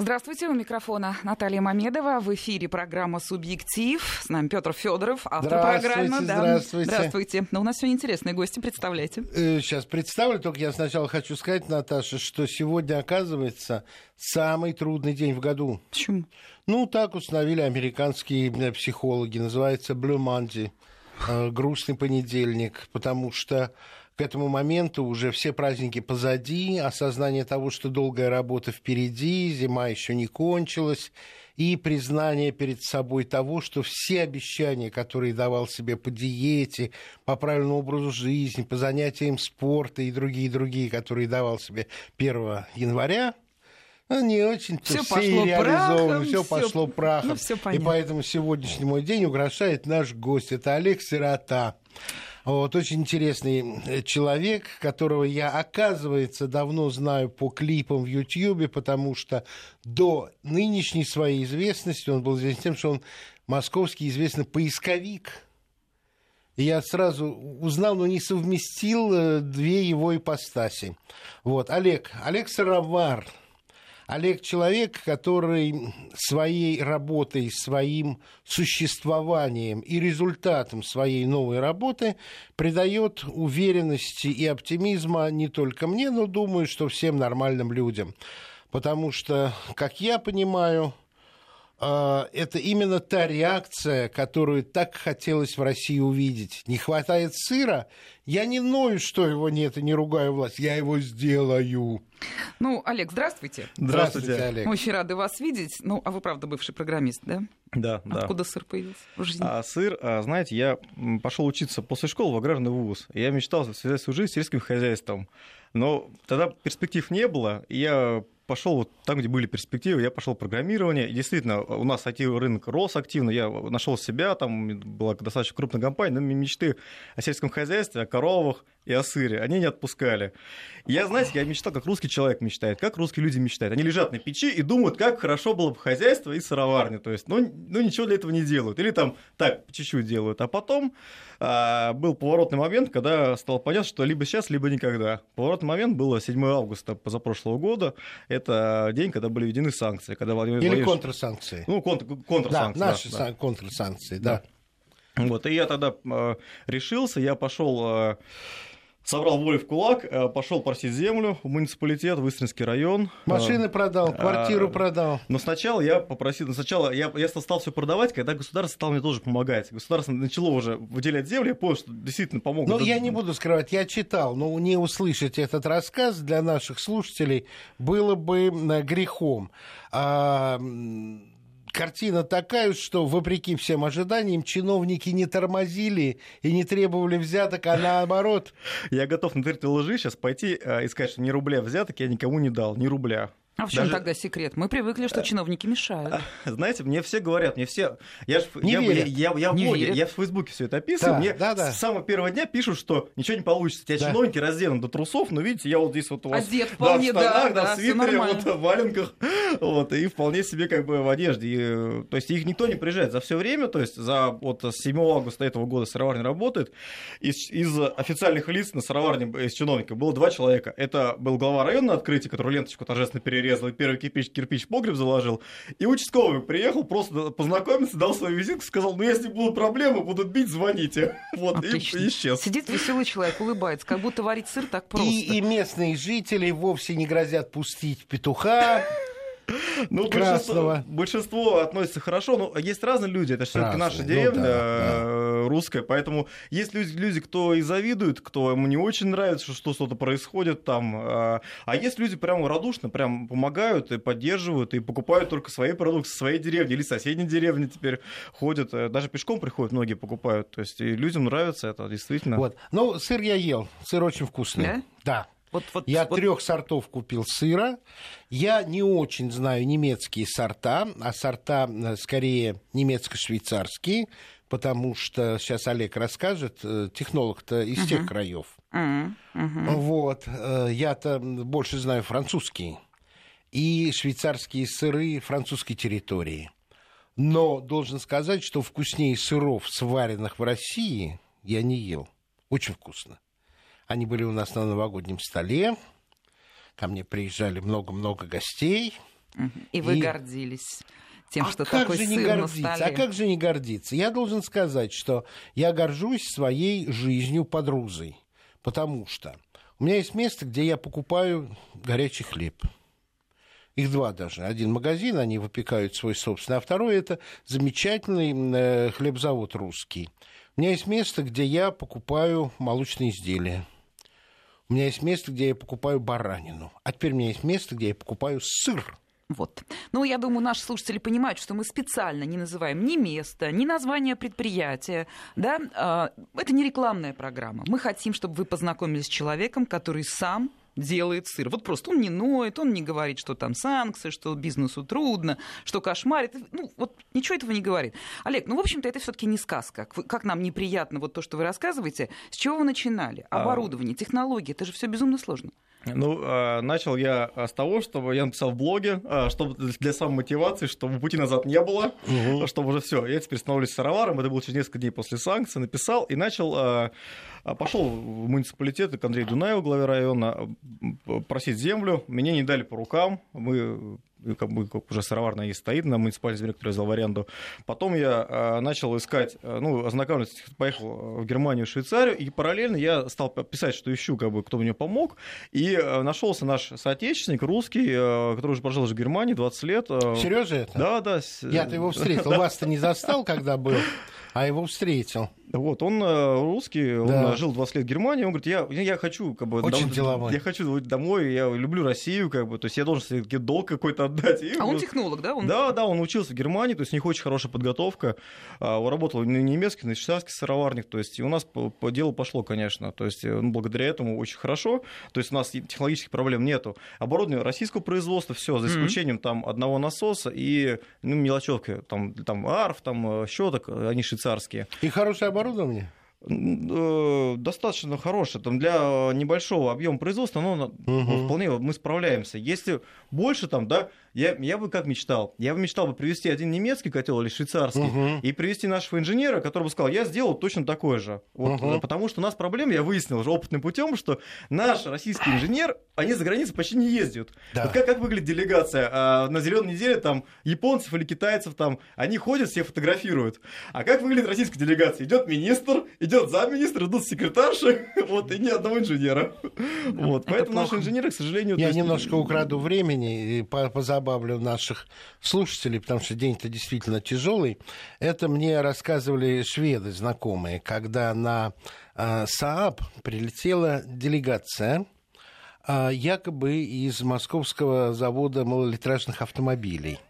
Здравствуйте, у микрофона Наталья Мамедова. В эфире программа «Субъектив». С нами Петр Федоров, автор программы. Да. Здравствуйте. Здравствуйте. Но у нас сегодня интересные гости, представляйте. Сейчас представлю, только я сначала хочу сказать, Наташа, что сегодня, оказывается, самый трудный день в году. Почему? Ну, так установили американские э, психологи. Называется Blue Monday, э, грустный понедельник, потому что к этому моменту уже все праздники позади, осознание того, что долгая работа впереди, зима еще не кончилась, и признание перед собой того, что все обещания, которые давал себе по диете, по правильному образу жизни, по занятиям спорта и другие-другие, которые давал себе 1 января, ну, не очень все, пошло прахом, все, пошло прахом. Ну, все и поэтому сегодняшний мой день украшает наш гость. Это Олег Сирота. Вот, очень интересный человек, которого я, оказывается, давно знаю по клипам в Ютьюбе, потому что до нынешней своей известности он был известен тем, что он московский известный поисковик. И я сразу узнал, но не совместил э, две его ипостаси. Вот, Олег, Олег Сыровар – Олег человек, который своей работой, своим существованием и результатом своей новой работы придает уверенности и оптимизма не только мне, но думаю, что всем нормальным людям. Потому что, как я понимаю, это именно та реакция, которую так хотелось в России увидеть. Не хватает сыра, я не ною, что его нет, и не ругаю власть, я его сделаю. Ну, Олег, здравствуйте. Здравствуйте, Олег. Мы очень рады вас видеть. Ну, а вы, правда, бывший программист, да? Да, да. Откуда сыр появился в жизни? А, сыр, а, знаете, я пошел учиться после школы в аграрный вуз. Я мечтал связать свою жизнь с сельским хозяйством. Но тогда перспектив не было, и я пошел вот там, где были перспективы, я пошел программирование. И действительно, у нас IT-рынок рос активно, я нашел себя, там была достаточно крупная компания, но мечты о сельском хозяйстве, о коровах и о сыре, они не отпускали. Я, знаете, я мечтал, как русский человек мечтает, как русские люди мечтают. Они лежат на печи и думают, как хорошо было бы хозяйство и сыроварня. То есть, ну, ну ничего для этого не делают. Или там так, по чуть-чуть делают. А потом а, был поворотный момент, когда стало понятно, что либо сейчас, либо никогда. Поворотный момент было 7 августа позапрошлого года. Это день, когда были введены санкции. Когда Владимир Или Владимирович... контрсанкции. Ну, контр, контрсанкции. Да, наши да, контрсанкции, да. да. Вот, и я тогда э, решился, я пошел э, собрал волю в кулак, э, пошел просить землю в муниципалитет, в Истринский район. Машины продал, квартиру а, продал. Но сначала я попросил, но сначала я, я стал все продавать, когда государство стало мне тоже помогать. Государство начало уже выделять землю, я понял, что действительно помогут. Ну, я не буду скрывать, я читал, но не услышать этот рассказ для наших слушателей было бы грехом. А, картина такая, что, вопреки всем ожиданиям, чиновники не тормозили и не требовали взяток, а наоборот. Я готов на этой лжи сейчас пойти э, и сказать, что ни рубля взяток я никому не дал, ни рубля. А в чем Даже... тогда секрет? Мы привыкли, что чиновники мешают. Знаете, мне все говорят, мне все... Я, ж, не я, верят. я, я, не я, я в Фейсбуке все это описываю. Да, мне да, да. с самого первого дня пишут, что ничего не получится. Тебя да. чиновники раздены до трусов, но видите, я вот здесь вот у вас... Одет вполне, да, в штанах, да, да, в свитере, вот в валенках, вот, и вполне себе как бы в одежде. И, то есть их никто не приезжает за все время, то есть за вот с 7 августа этого года сыроварня работает. Из, из официальных лиц на сыроварне, из чиновников, было два человека. Это был глава района открытия, который ленточку торжественно перерезал, и первый кирпич кирпич в погреб заложил. И участковый приехал, просто познакомиться, дал свою визитку, сказал, ну если будут проблемы, будут бить, звоните. Вот, Отлично. и исчез. Сидит веселый человек, улыбается, как будто варить сыр так просто. И, и местные жители вовсе не грозят пустить петуха. Ну, большинство, большинство относится хорошо, но есть разные люди. Это все-таки наша ну деревня ну, да, да. Э, русская, поэтому есть люди, люди, кто и завидует, кто ему не очень нравится, что что-то происходит там. А, а есть люди прямо радушно, прям помогают и поддерживают, и покупают только свои продукты, своей деревни или соседней деревни теперь ходят. Э, даже пешком приходят, многие покупают. То есть и людям нравится это, действительно. Вот. Ну, сыр я ел, сыр очень вкусный. Да? Да. Вот, вот, я вот... трех сортов купил сыра. Я не очень знаю немецкие сорта, а сорта э, скорее немецко-швейцарские, потому что сейчас Олег расскажет, э, технолог-то из uh-huh. тех краев. Uh-huh. Uh-huh. Вот, э, я-то больше знаю французские и швейцарские сыры французской территории. Но должен сказать, что вкуснее сыров, сваренных в России, я не ел. Очень вкусно. Они были у нас на новогоднем столе. Ко мне приезжали много-много гостей. И вы и... гордились тем, а что как такой же не сыр гордиться? на А столе. как же не гордиться? Я должен сказать, что я горжусь своей жизнью под Рузой, потому что у меня есть место, где я покупаю горячий хлеб. Их два даже. Один магазин, они выпекают свой собственный, а второй это замечательный э, хлебзавод русский. У меня есть место, где я покупаю молочные изделия. У меня есть место, где я покупаю баранину. А теперь у меня есть место, где я покупаю сыр. Вот. Ну, я думаю, наши слушатели понимают, что мы специально не называем ни место, ни название предприятия. Да? А, это не рекламная программа. Мы хотим, чтобы вы познакомились с человеком, который сам делает сыр. Вот просто он не ноет, он не говорит, что там санкции, что бизнесу трудно, что кошмарит. Ну, вот ничего этого не говорит. Олег, ну, в общем-то, это все таки не сказка. Как нам неприятно вот то, что вы рассказываете. С чего вы начинали? А Оборудование, технологии, это же все безумно сложно. Ну, а, начал я с того, чтобы я написал в блоге, а, чтобы для самомотивации, чтобы пути назад не было, угу. чтобы уже все. Я теперь становлюсь сыроваром. Это было через несколько дней после санкций. Написал и начал пошел в муниципалитет к Андрею Дунаеву, главе района, просить землю. Меня не дали по рукам. Мы как бы как уже сыроварная есть стоит на муниципальной земле, которую я взял в аренду. Потом я э, начал искать, э, ну, ознакомиться, поехал в Германию, Швейцарию, и параллельно я стал писать, что ищу, как бы, кто мне помог, и э, нашелся наш соотечественник, русский, э, который уже прожил в Германии 20 лет. Э, Сережа это? Да, да. Я-то его встретил, вас-то не застал, когда был, а его встретил. Вот, он русский, да. он жил 20 лет в Германии, он говорит, я, я хочу, как бы, Очень дом, деловой. я хочу домой, я люблю Россию, как бы, то есть я должен себе долг какой-то отдать. И а он технолог, да? Он... Да, да, он учился в Германии, то есть у них очень хорошая подготовка, он работал на немецкий, на швейцарский сыроварник, то есть и у нас по, по делу пошло, конечно, то есть ну, благодаря этому очень хорошо, то есть у нас технологических проблем нету. Оборудование российского производства, все, за исключением mm-hmm. там одного насоса и ну, мелочевки, там, там арф, там щеток, они швейцарские. И хорошее оборудование? Э, достаточно хорошее. Там для небольшого объема производства оно угу. вполне мы справляемся. Если больше там, да, я, я бы как мечтал? Я бы мечтал бы привести один немецкий котел или швейцарский угу. и привести нашего инженера, который бы сказал, я сделал точно такой же. Вот, угу. Потому что у нас проблема, я выяснил уже опытным путем, что наш российский инженер, они за границей почти не ездят. Да. Вот как, как выглядит делегация? А, на зеленой неделе там японцев или китайцев там, они ходят, все фотографируют. А как выглядит российская делегация? Идет министр, идет замминистра, идут секретарши, вот, и ни одного инженера. Вот, поэтому наши инженеры, к сожалению... Я немножко украду времени и позабавлю наших слушателей, потому что день-то действительно тяжелый. Это мне рассказывали шведы знакомые, когда на СААП прилетела делегация якобы из московского завода малолитражных автомобилей.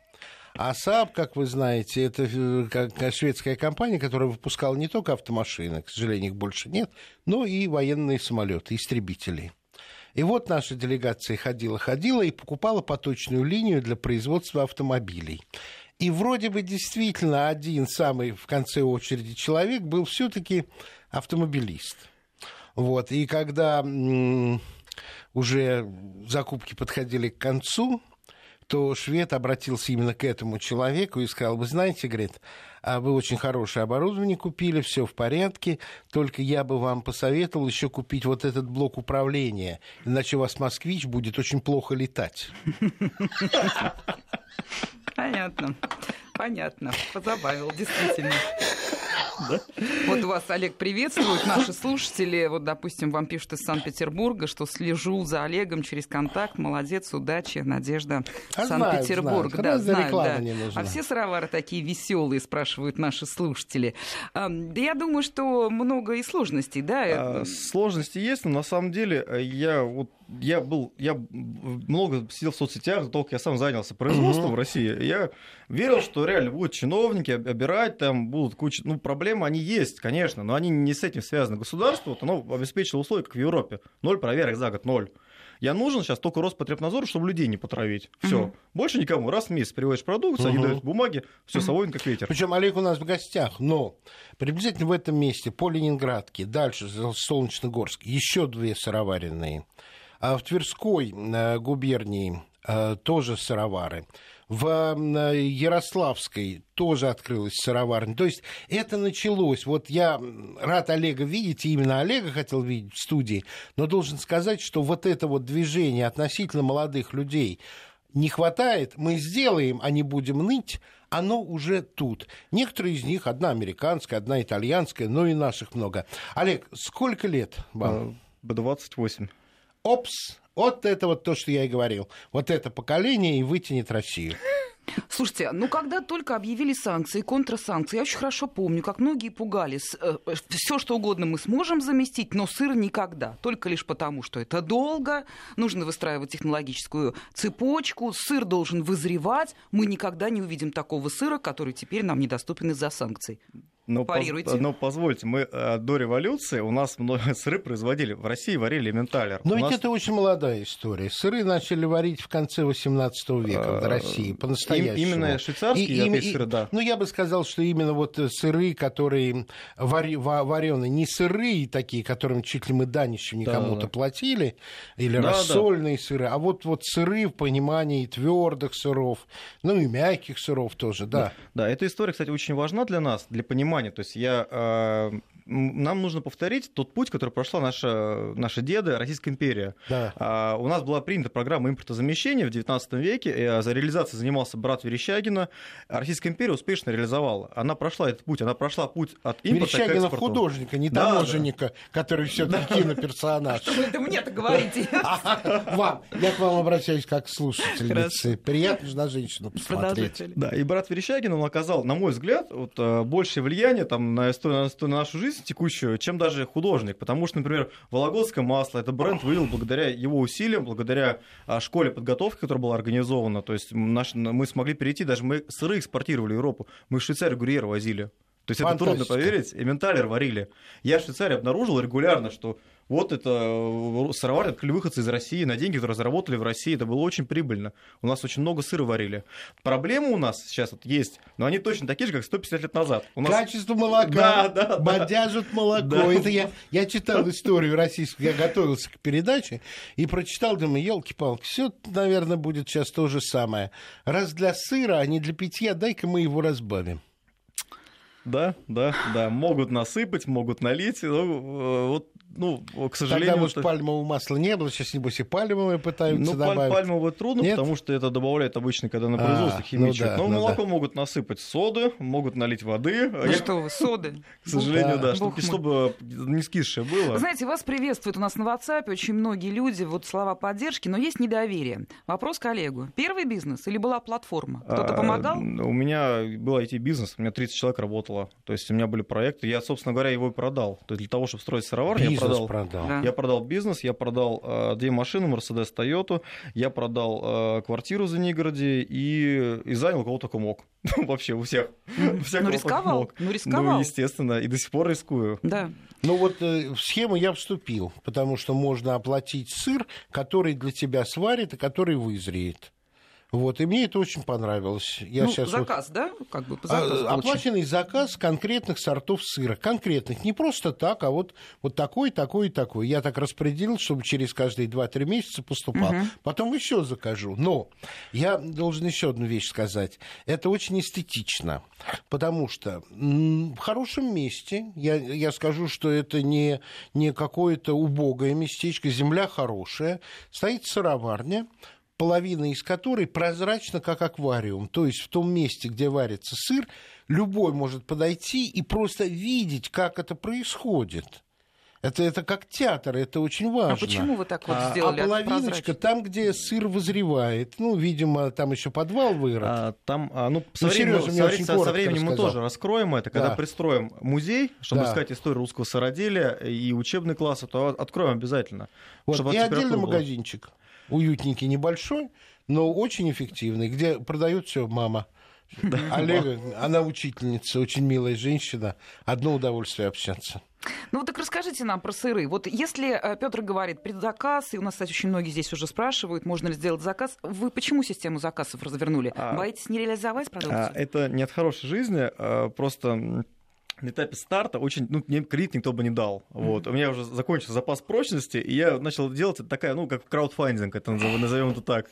А Saab, как вы знаете, это э, как шведская компания, которая выпускала не только автомашины, к сожалению, их больше нет, но и военные самолеты, истребители. И вот наша делегация ходила-ходила и покупала поточную линию для производства автомобилей. И вроде бы действительно один самый в конце очереди человек был все-таки автомобилист. Вот. И когда уже закупки подходили к концу, то швед обратился именно к этому человеку и сказал, вы знаете, говорит, а вы очень хорошее оборудование купили, все в порядке, только я бы вам посоветовал еще купить вот этот блок управления, иначе у вас москвич будет очень плохо летать. Понятно. Понятно. Позабавил, действительно. Вот вас, Олег, приветствуют наши слушатели. Вот, допустим, вам пишут из Санкт-Петербурга, что слежу за Олегом через контакт. Молодец, удачи, Надежда. А Санкт-Петербург. Да, знают. да. А все сыровары такие веселые, спрашивают наши слушатели. Да я думаю, что много и сложностей, да? А, сложности есть, но на самом деле э, я вот я был, я много сидел в соцсетях, только я сам занялся производством в России. Я верил, что реально будут чиновники обирать, там будут куча, ну проблемы они есть, конечно, но они не с этим связаны. Государство, вот оно обеспечило условия, как в Европе, ноль проверок за год, ноль. Я нужен сейчас только Роспотребнадзору, чтобы людей не потравить. Все. Угу. Больше никому. Раз в месяц приводишь продукцию, угу. они дают бумаги, все угу. совой как ветер. Причем Олег у нас в гостях, но приблизительно в этом месте по Ленинградке, дальше Солнечногорск, еще две сыроваренные. А в Тверской э, губернии э, тоже сыровары. В э, Ярославской тоже открылась сыроварня. То есть это началось. Вот я рад Олега видеть, и именно Олега хотел видеть в студии, но должен сказать, что вот это вот движение относительно молодых людей, не хватает, мы сделаем, а не будем ныть, оно уже тут. Некоторые из них, одна американская, одна итальянская, но и наших много. Олег, сколько лет вам? 28. Опс, вот это вот то, что я и говорил. Вот это поколение и вытянет Россию. Слушайте, ну когда только объявили санкции, контрсанкции, я очень хорошо помню, как многие пугались. Э, Все, что угодно мы сможем заместить, но сыр никогда. Только лишь потому, что это долго, нужно выстраивать технологическую цепочку, сыр должен вызревать. Мы никогда не увидим такого сыра, который теперь нам недоступен из-за санкций. Но, Парируйте. Поз, но позвольте, мы э, до революции у нас много сыры производили. В России варили менталер. Но у ведь нас... это очень молодая история. Сыры начали варить в конце 18 века в России, по-настоящему. Именно швейцарские и, и, сыры, да. Ну, я бы сказал, что именно вот сыры, которые вареные, не сыры такие, которым чуть ли мы данищем не да, кому-то да. платили, или да, рассольные да. сыры, а вот, вот сыры в понимании твердых сыров, ну и мягких сыров тоже, да. Да, да эта история, кстати, очень важна для нас, для понимания понимание. То есть я а, нам нужно повторить тот путь, который прошла наша, наши деды, Российская империя. Да. А, у нас была принята программа импортозамещения в XIX веке, и а, за реализацией занимался брат Верещагина. Российская империя успешно реализовала. Она прошла этот путь, она прошла путь от импорта Верещагина к экспорту. художника, не да, таможенника, да. который все таки киноперсонаж. Что вы это мне-то говорите? Вам. Я к вам обращаюсь как слушательницы. Приятно же на женщину посмотреть. Да, и брат Верещагин, он оказал, на мой взгляд, вот, э, большее влияние там, на, на нашу жизнь, текущую, чем даже художник. Потому что, например, Вологодское масло, это бренд вывел благодаря его усилиям, благодаря а, школе подготовки, которая была организована. То есть наш, мы смогли перейти, даже мы сыры экспортировали в Европу. Мы в Швейцарию Гурьер возили. То есть это трудно поверить. Эменталер варили. Я в Швейцарии обнаружил регулярно, что вот это э, сыроварня открыли выходцы из России на деньги, которые заработали в России. Это было очень прибыльно. У нас очень много сыра варили. Проблемы у нас сейчас вот есть, но они точно такие же, как 150 лет назад. У нас... Качество молока. Да, да, Бодяжат да. молоко. Да. Это я, я читал историю российскую, я готовился к передаче и прочитал, думаю, елки-палки, все, наверное, будет сейчас то же самое. Раз для сыра, а не для питья, дай-ка мы его разбавим. Да, да, да. Могут насыпать, могут налить. Ну, вот ну, к сожалению... Тогда, может, это... пальмового масла не было, сейчас, небось, и пальмовое пытаются ну, добавить. пальмовое трудно, Нет? потому что это добавляют обычно, когда на производстве а, химичек. Ну да, Но ну молоко да. могут насыпать соды, могут налить воды. Ну Я... что вы, соды? К сожалению, да, да чтобы, чтобы не скисшее было. знаете, вас приветствуют у нас на WhatsApp очень многие люди, вот слова поддержки, но есть недоверие. Вопрос коллегу. Первый бизнес или была платформа? Кто-то а, помогал? У меня был IT-бизнес, у меня 30 человек работало. То есть у меня были проекты. Я, собственно говоря, его и продал. То есть для того, чтобы строить сыроварню, продал. продал. Да. Я продал бизнес, я продал э, две машины, Mercedes, Toyota, я продал э, квартиру в Звенигороде и, и занял кого только мог. Вообще у всех. всех ну, рисковал. Мог. Ну, рисковал. Ну, естественно, и до сих пор рискую. Да. Ну, вот э, в схему я вступил, потому что можно оплатить сыр, который для тебя сварит и который вызреет. Вот, и мне это очень понравилось. Я ну, сейчас заказ, вот... да? Как бы по заказу а, Оплаченный заказ конкретных сортов сыра. Конкретных. Не просто так, а вот, вот такой, такой и такой. Я так распределил, чтобы через каждые 2-3 месяца поступал. Угу. Потом еще закажу. Но я должен еще одну вещь сказать. Это очень эстетично. Потому что в хорошем месте, я, я скажу, что это не, не какое-то убогое местечко, земля хорошая, стоит сыроварня, половина из которой прозрачна, как аквариум. То есть в том месте, где варится сыр, любой может подойти и просто видеть, как это происходит. Это, это как театр, это очень важно. А почему вы так вот а, сделали? А, а половиночка там, где сыр вызревает, ну, видимо, там еще подвал вырод. А, там, а, ну, со, ну, временем, серьезно, со, со временем мы тоже раскроем это, когда да. пристроим музей, чтобы да. искать историю русского сыроделия и учебный класс, то откроем обязательно. Вот, и отдельный магазинчик уютненький, небольшой, но очень эффективный, где продает все мама. Олега, она учительница, очень милая женщина. Одно удовольствие общаться. Ну вот так расскажите нам про сыры. Вот если э, Петр говорит предзаказ, и у нас, кстати, очень многие здесь уже спрашивают, можно ли сделать заказ, вы почему систему заказов развернули? А, Боитесь не реализовать продукцию? А, это не от хорошей жизни, а просто на этапе старта очень, ну, мне кредит никто бы не дал. Mm-hmm. Вот. У меня уже закончился запас прочности, и я начал делать такая, ну, как краудфандинг, это назовем это так.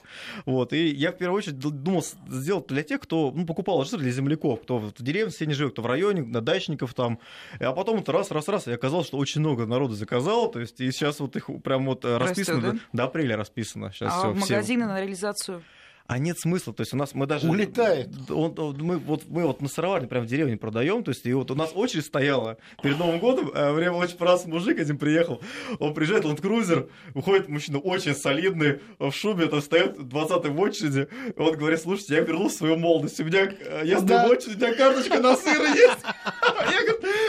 Вот. И я в первую очередь думал сделать для тех, кто ну, покупал что для земляков, кто в деревне все не живет, кто в районе, на дачников там. А потом это раз, раз, раз, и оказалось, что очень много народу заказал, то есть и сейчас вот их прям вот расписано, Растет, да? до апреля расписано. Сейчас а всё, в магазины все... на реализацию? А нет смысла, то есть у нас мы даже... Улетает. Он, он, мы, вот, мы вот на сыроварне прям в деревне продаем, то есть и вот у нас очередь стояла перед Новым годом, а время очень раз мужик один приехал, он приезжает, он крузер, выходит мужчина очень солидный, в шубе, там стоит 20 в очереди, он говорит, слушайте, я вернул свою молодость, у меня, я стою в очереди, у меня карточка на сыр есть.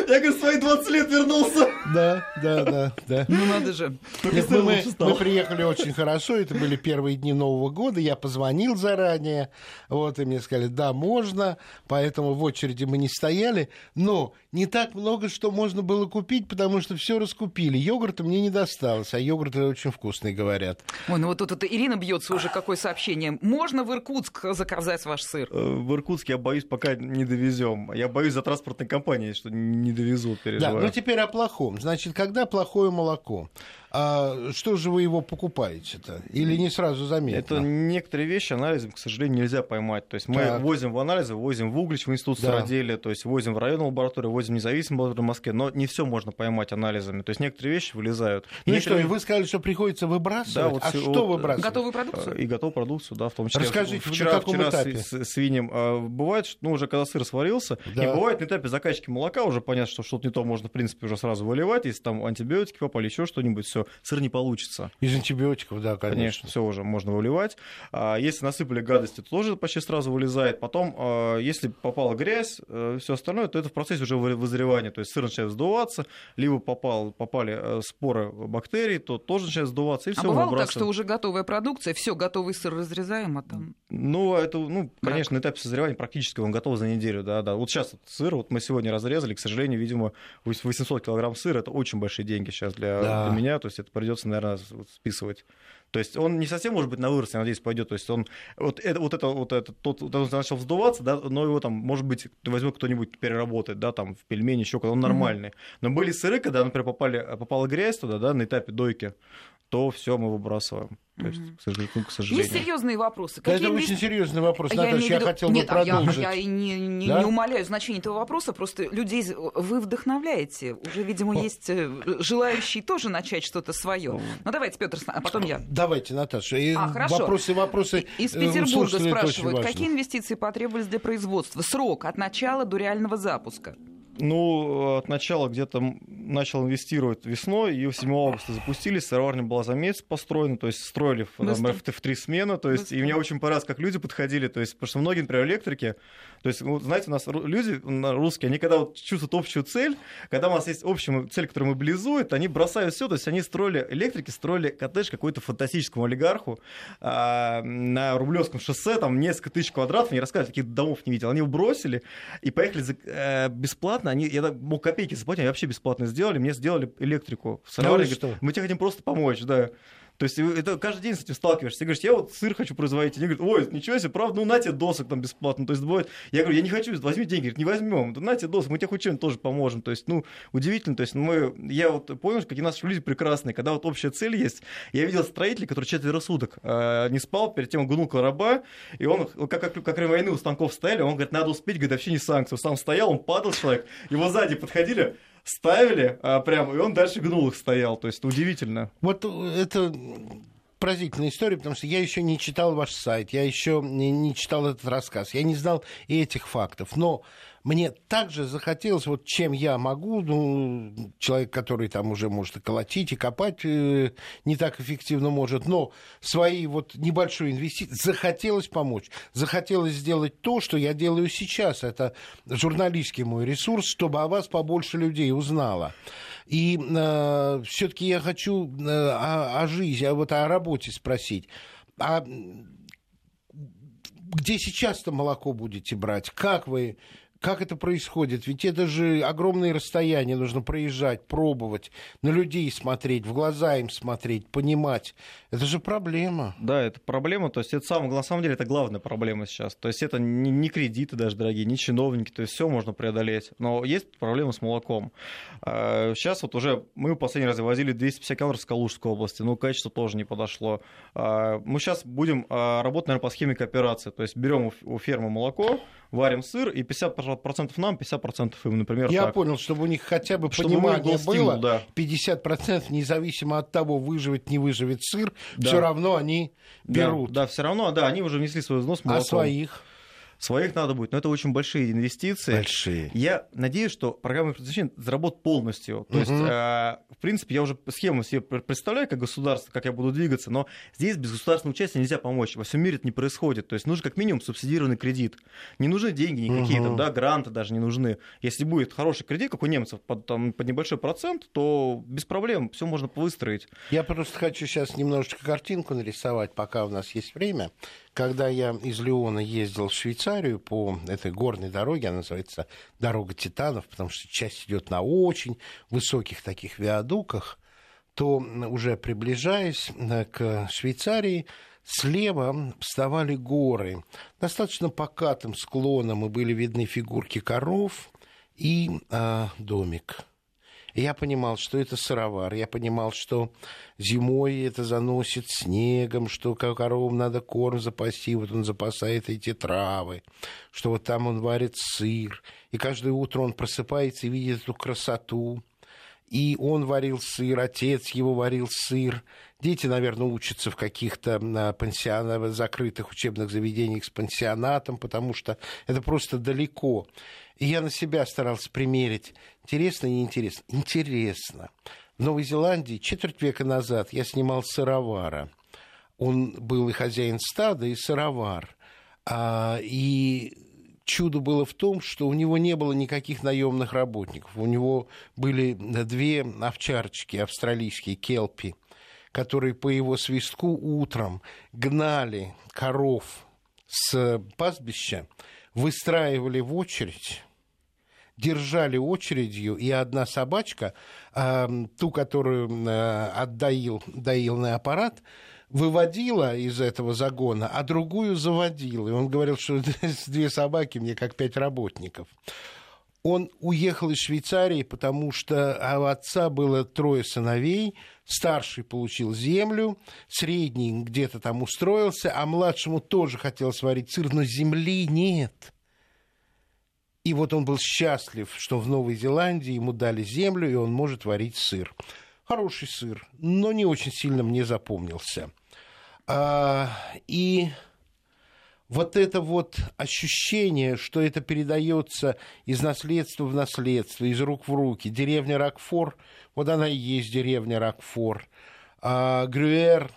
Я, говорю, свои 20 лет вернулся. Да, да, да, да. Ну надо же. Нет, мы, мы, мы приехали очень хорошо, это были первые дни Нового года, я позвонил заранее, вот, и мне сказали, да, можно, поэтому в очереди мы не стояли, но не так много, что можно было купить, потому что все раскупили. Йогурта мне не досталось, а йогурты очень вкусные, говорят. Ой, ну вот тут это Ирина бьется уже какое сообщение. Можно в Иркутск заказать ваш сыр? Э, в Иркутске, я боюсь, пока не довезем. Я боюсь за транспортной компанией, что не довезут, переживаю. Да, ну теперь о плохом. Значит, когда плохое молоко? А что же вы его покупаете-то? Или не сразу заметно? Это некоторые вещи анализом, к сожалению, нельзя поймать. То есть мы так. возим в анализы, возим в Углич, в институт да. сыроделия, то есть возим в районную лабораторию, возим независимую лабораторию в Москве, но не все можно поймать анализами. То есть некоторые вещи вылезают. Ну и, некоторые... что, вы сказали, что приходится выбрасывать? Да, вот, а вот, что выбрасывать? Готовую продукцию? И готовую продукцию, да, в том числе. Расскажите, вчера, на каком вчера этапе? С, свиньем. А, бывает, что, ну, уже когда сыр сварился, да. и бывает на этапе закачки молока уже понятно, что что-то не то можно, в принципе, уже сразу выливать, если там антибиотики попали, еще что-нибудь, все, сыр не получится. Из антибиотиков, да, конечно. Конечно, все уже можно выливать. А если насыпали гадости, то тоже почти сразу вылезает. Потом, а, если попала грязь, э, все остальное, то это в процессе уже вызревания. То есть сыр начинает сдуваться, либо попал, попали э, споры бактерий, то тоже начинает сдуваться, и все А бывало так, что уже готовая продукция, все, готовый сыр разрезаем, а там... Ну, это, ну, конечно, на этапе созревания практически он готов за неделю, да, да. Вот сейчас вот сыр, вот мы сегодня разрезали, к сожалению, видимо, 800 килограмм сыра, это очень большие деньги сейчас для, да. для меня, то есть это придется, наверное, списывать. То есть он не совсем, может быть, на вырос, я надеюсь, пойдет. То есть он вот это вот это вот это тот вот он начал вздуваться, да, но его там, может быть, возьмет кто-нибудь переработать, да, там в пельмени еще, когда он нормальный. Но были сыры, когда, например, попали попала грязь туда, да, на этапе дойки, то все мы выбрасываем. То есть, к сожалению, к сожалению. Есть серьезные вопросы. Какие это очень серьезный вопрос, я Наташа, я, хотел Нет, бы продолжить. Я, я не, не, да? не умоляю значение этого вопроса, просто людей вы вдохновляете. Уже, видимо, О. есть э, желающие тоже начать что-то свое. Ну, давайте, Петр, а потом я. Давайте, Наташа. И а, хорошо. Вопросы, вопросы Из э, Петербурга спрашивают, какие инвестиции потребовались для производства? Срок от начала до реального запуска? Ну, от начала где-то начал инвестировать весной, ее 7 августа запустили, сыроварня была за месяц построена, то есть строили в, там, в, три смены, то есть, Быстро. и мне очень понравилось, как люди подходили, то есть, потому что многие, например, электрики, то есть, ну, знаете, у нас люди русские, они когда вот чувствуют общую цель, когда у нас есть общая цель, которая мобилизует, они бросают все, то есть, они строили, электрики строили коттедж какой-то фантастическому олигарху а, на Рублевском шоссе, там несколько тысяч квадратов, они рассказывают, таких домов не видел, они его бросили и поехали за, э, бесплатно бесплатно, они, я мог копейки заплатить, они вообще бесплатно сделали, мне сделали электрику. Да, говорит, мы тебе хотим просто помочь, да. То есть это каждый день с этим сталкиваешься. Ты говоришь, я вот сыр хочу производить. Они говорят, ой, ничего себе, правда, ну на тебе досок там бесплатно. То есть бывает, я говорю, я не хочу, возьми деньги. Говорит, не возьмем. Да на тебе досок, мы тебе хоть чем-то тоже поможем. То есть, ну, удивительно. То есть мы, я вот понял, какие наши люди прекрасные. Когда вот общая цель есть, я видел строителя, который четверо суток э, не спал, перед тем он гнул короба, и он, как, как, как время войны у станков стояли, он говорит, надо успеть годовщине санкцию. Сам стоял, он падал человек, его сзади подходили, ставили а, прямо, и он дальше гнул их стоял. То есть удивительно. Вот это поразительная история, потому что я еще не читал ваш сайт, я еще не, не читал этот рассказ, я не знал и этих фактов. Но мне также захотелось, вот чем я могу, ну, человек, который там уже может и колотить, и копать э, не так эффективно может, но свои вот небольшой инвестиции, захотелось помочь, захотелось сделать то, что я делаю сейчас, это журналистский мой ресурс, чтобы о вас побольше людей узнало. И э, все-таки я хочу э, о, о жизни, а вот о работе спросить. А где сейчас-то молоко будете брать? Как вы как это происходит? Ведь это же огромные расстояния, нужно проезжать, пробовать, на людей смотреть, в глаза им смотреть, понимать. Это же проблема. Да, это проблема. То есть это самое, на самом деле это главная проблема сейчас. То есть это не, не кредиты даже дорогие, не чиновники, то есть все можно преодолеть. Но есть проблема с молоком. Сейчас а, вот уже мы в последний раз возили 250 километров с Калужской области, но качество тоже не подошло. А, мы сейчас будем а, работать, наверное, по схеме кооперации. То есть берем у фермы молоко, варим сыр и 50% 50% нам, 50% им, например. Я так. понял, чтобы у них хотя бы Чтобы понимание был стимул, было, да. 50% независимо от того, выживет, не выживет сыр, Да. все равно они Да, берут. Да, все равно, да, они уже внесли свой взнос а молоком. своих Своих надо будет, но это очень большие инвестиции. большие. Я надеюсь, что программа предотвращения заработает полностью. То есть, Мгм. э, в принципе, я уже схему себе пр- представляю, как государство, как я буду двигаться, но здесь без государственного участия нельзя помочь. Во всем мире это не происходит. То есть нужен как минимум субсидированный кредит. Не нужны деньги никакие, там, Мгм. да, гранты даже не нужны. Если будет хороший кредит, как у немцев, под, там, под небольшой процент, то без проблем все можно выстроить. Я просто хочу сейчас немножечко картинку нарисовать, пока у нас есть время. Когда я из Леона ездил в Швейцарию по этой горной дороге, она называется «Дорога Титанов», потому что часть идет на очень высоких таких виадуках, то уже приближаясь э, к Швейцарии, слева вставали горы. Достаточно покатым склоном и были видны фигурки коров и а, домик. Я понимал, что это сыровар. Я понимал, что зимой это заносит снегом, что ко- коровам надо корм запасти. Вот он запасает эти травы, что вот там он варит сыр. И каждое утро он просыпается и видит эту красоту. И он варил сыр, отец его варил сыр. Дети, наверное, учатся в каких-то а, пансионах, закрытых учебных заведениях с пансионатом, потому что это просто далеко. И я на себя старался примерить. Интересно и неинтересно? Интересно. В Новой Зеландии четверть века назад я снимал сыровара. Он был и хозяин стада, и сыровар. А, и чудо было в том, что у него не было никаких наемных работников. У него были две овчарочки австралийские, келпи, которые по его свистку утром гнали коров с пастбища, выстраивали в очередь, держали очередью, и одна собачка, ту, которую э, отдаил доилный аппарат, выводила из этого загона, а другую заводила. И он говорил, что две собаки мне как пять работников. Он уехал из Швейцарии, потому что у отца было трое сыновей. Старший получил землю, средний где-то там устроился, а младшему тоже хотел сварить сыр, но земли нет. И вот он был счастлив, что в Новой Зеландии ему дали землю, и он может варить сыр. Хороший сыр, но не очень сильно мне запомнился. А, и вот это вот ощущение, что это передается из наследства в наследство, из рук в руки. Деревня Рокфор, вот она и есть деревня Рокфор. А, Грюэр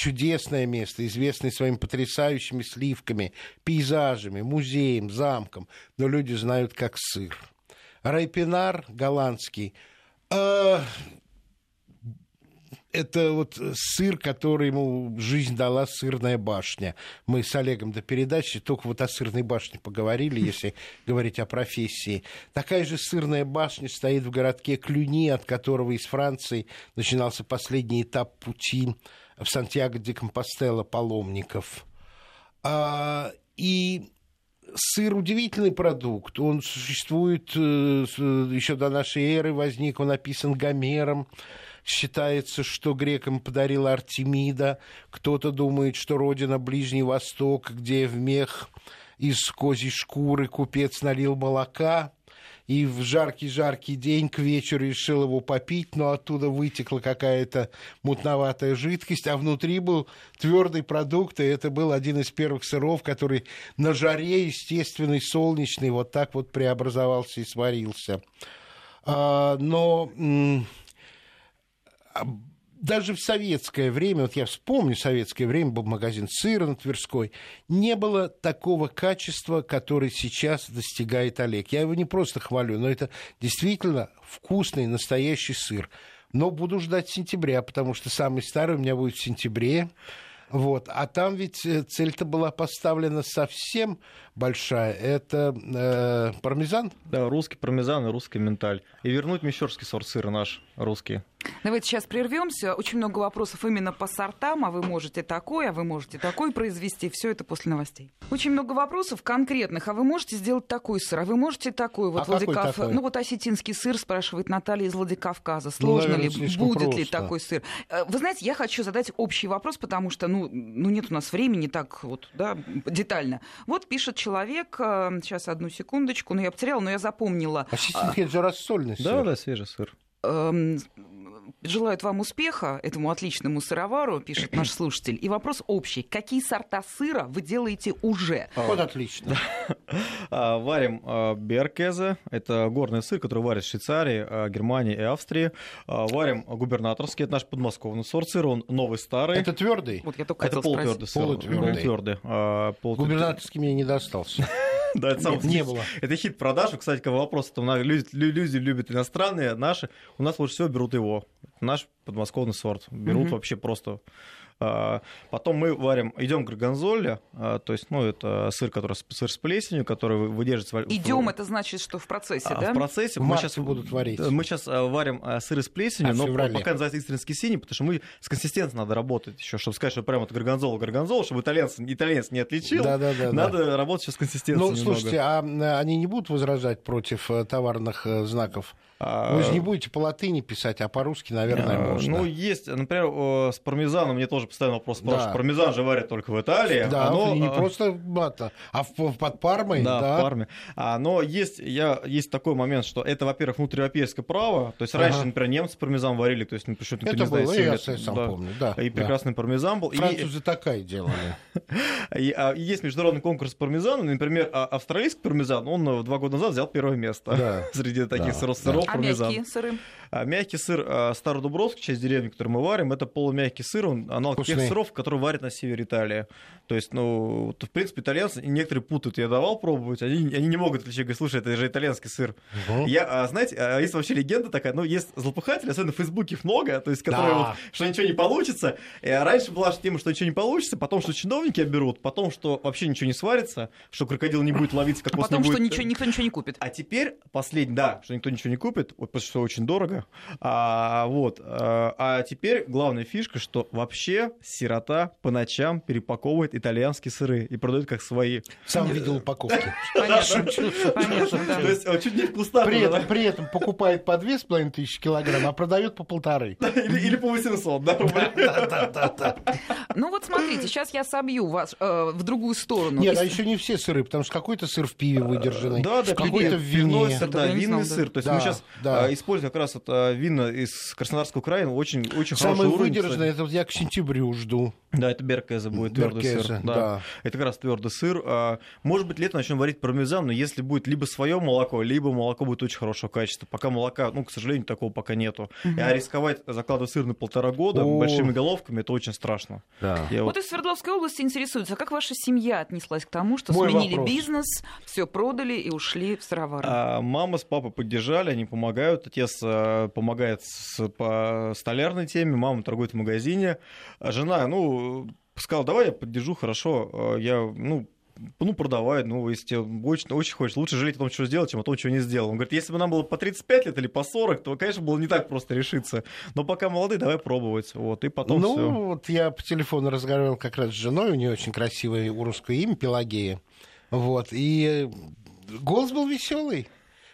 чудесное место, известное своими потрясающими сливками, пейзажами, музеем, замком, но люди знают как сыр. Райпинар голландский. а, это вот сыр, который ему жизнь дала сырная башня. Мы с Олегом до передачи только вот о сырной башне поговорили, если говорить о профессии. Такая же сырная башня стоит в городке Клюни, от которого из Франции начинался последний этап пути в Сантьяго де Компостела паломников. А, и сыр удивительный продукт. Он существует э, еще до нашей эры, возник, он написан Гомером. Считается, что грекам подарила Артемида. Кто-то думает, что родина Ближний Восток, где в мех из козьей шкуры купец налил молока и в жаркий-жаркий день к вечеру решил его попить, но оттуда вытекла какая-то мутноватая жидкость, а внутри был твердый продукт, и это был один из первых сыров, который на жаре естественный, солнечный, вот так вот преобразовался и сварился. А, но а, даже в советское время, вот я вспомню, советское время был магазин сыра на Тверской, не было такого качества, которое сейчас достигает Олег. Я его не просто хвалю, но это действительно вкусный, настоящий сыр. Но буду ждать сентября, потому что самый старый у меня будет в сентябре. Вот. А там ведь э, цель-то была поставлена совсем большая. Это э, пармезан? Да, русский пармезан и русский менталь. И вернуть мещерский сорт сыра наш, русский. Давайте сейчас прервемся. Очень много вопросов именно по сортам. А вы можете такой, а вы можете такой произвести. Все это после новостей. Очень много вопросов конкретных. А вы можете сделать такой сыр? А вы можете такой? Вот А какой Владикав... такой? Ну вот осетинский сыр, спрашивает Наталья из Владикавказа. Сложно наверное, ли, будет ли просто. такой сыр? Э, Вы знаете, я хочу задать общий вопрос, потому что, ну, ну, ну нет у нас времени так вот, да, детально. Вот пишет человек, сейчас одну секундочку, ну я потеряла, но я запомнила. А это же рассольный сыр. Да, да, свежий сыр. Желают вам успеха, этому отличному сыровару, пишет наш слушатель. И вопрос общий. Какие сорта сыра вы делаете уже? Вот отлично. А, варим а, беркезе. Это горный сыр, который варят в Швейцарии, а, Германии и Австрии. Варим губернаторский. Это наш подмосковный сорт сыра. Он новый, старый. Это твердый? Вот я только это полутвердый сыр. Полутвердый. Губернаторский мне не достался. Да, это Нет, не было. Это хит продаж. Кстати, вопрос, там люди, люди любят иностранные, наши. У нас лучше всего берут его. Наш подмосковный сорт. Берут угу. вообще просто а, потом мы варим, идем к горгонзоле, а, то есть, ну, это сыр, который сыр с плесенью, который выдерживается. Идем, это значит, что в процессе, а, да? В процессе. В мы сейчас будут варить. Мы сейчас варим сыры с плесенью, а, но феврале. пока называется истринский синий, потому что мы с консистенцией надо работать еще, чтобы сказать, что прямо это горгонзола, горгонзола, чтобы итальянец, итальянец не отличил. Да, да, да. Надо да. работать сейчас с консистенцией. Ну, немного. слушайте, а они не будут возражать против э, товарных э, знаков? Вы же не будете по латыни писать, а по-русски, наверное, можно. Ну, есть, например, с пармезаном мне тоже постоянно вопрос спрашивают. Да. Пармезан же варят только в Италии. Да, оно... не просто бата, а в, под Пармой. Да, да, в Парме. А, но есть, я, есть такой момент, что это, во-первых, внутриевропейское право. То есть раньше, ага. например, немцы пармезан варили, то есть, ну, почему-то это не было, знает, я сам да. помню, да. И прекрасный да. пармезан был. Французы и... такая делали. и, а, есть международный конкурс пармезана, например, а, австралийский пармезан, он два года назад взял первое место да. среди таких да. сыров, сыров а пармезан. мягкие сыры? А мягкий сыр а, Стародубровский, часть деревни, который мы варим, это полумягкий сыр, он аналог Вкусный. тех сыров, которые варят на севере Италии. То есть, ну, вот, в принципе, итальянцы, некоторые путают, я давал пробовать, они, они не могут отличить, говорят, слушай, это же итальянский сыр. Угу. Я, а, знаете, а, есть вообще легенда такая, ну, есть злопыхатели, особенно в Фейсбуке их много, то есть, которые, да. вот, что ничего не получится. И раньше была тема, что ничего не получится, потом, что чиновники оберут, потом, что вообще ничего не сварится, что крокодил не будет ловиться, как а потом, что ничего, никто ничего не купит. А теперь последний, да, что никто ничего не купит, потому что очень дорого. А, а, вот. А, а теперь главная фишка, что вообще сирота по ночам перепаковывает итальянские сыры и продает как свои. Сам видел упаковки. То есть чуть не вкусно. При этом покупает по две с половиной тысячи килограмм, а продает по полторы. Или по 800, да, Ну вот смотрите, сейчас я собью вас э, в другую сторону. Нет, а еще не все сыры, потому что какой-то сыр в пиве выдержанный, да, да, какой-то в вине. Да, винный сыр. То есть мы сейчас а, используем как раз это вино из Краснодарского края очень, очень Самый хороший уровень. выдержанный, это вот я к сентябрю жду. Да, это беркезе будет твердый сыр. Да. да. Это как раз твердый сыр. А, может быть, летом начнем варить пармезан, но если будет либо свое молоко, либо молоко будет очень хорошего качества. Пока молока, ну, к сожалению, такого пока нету. Угу. А рисковать, закладывать сыр на полтора года О. большими головками, это очень страшно. Да. Я вот, вот из Свердловской области интересуется, а как ваша семья отнеслась к тому, что Мой сменили вопрос. бизнес, все продали и ушли в сыровары? А, мама с папой поддержали, они помогают. Отец а, помогает с, по столярной теме, мама торгует в магазине. А жена, ну, сказала, давай я поддержу, хорошо. А я, ну, ну, продавай, ну, если тебе очень, очень хочешь, лучше жалеть о том, что сделал, чем о том, чего не сделал. Он говорит, если бы нам было по 35 лет или по 40, то, конечно, было не так просто решиться. Но пока молодые, давай пробовать. Вот, и потом Ну, всё. вот я по телефону разговаривал как раз с женой, у нее очень красивое русское имя, Пелагея. Вот, и голос был веселый.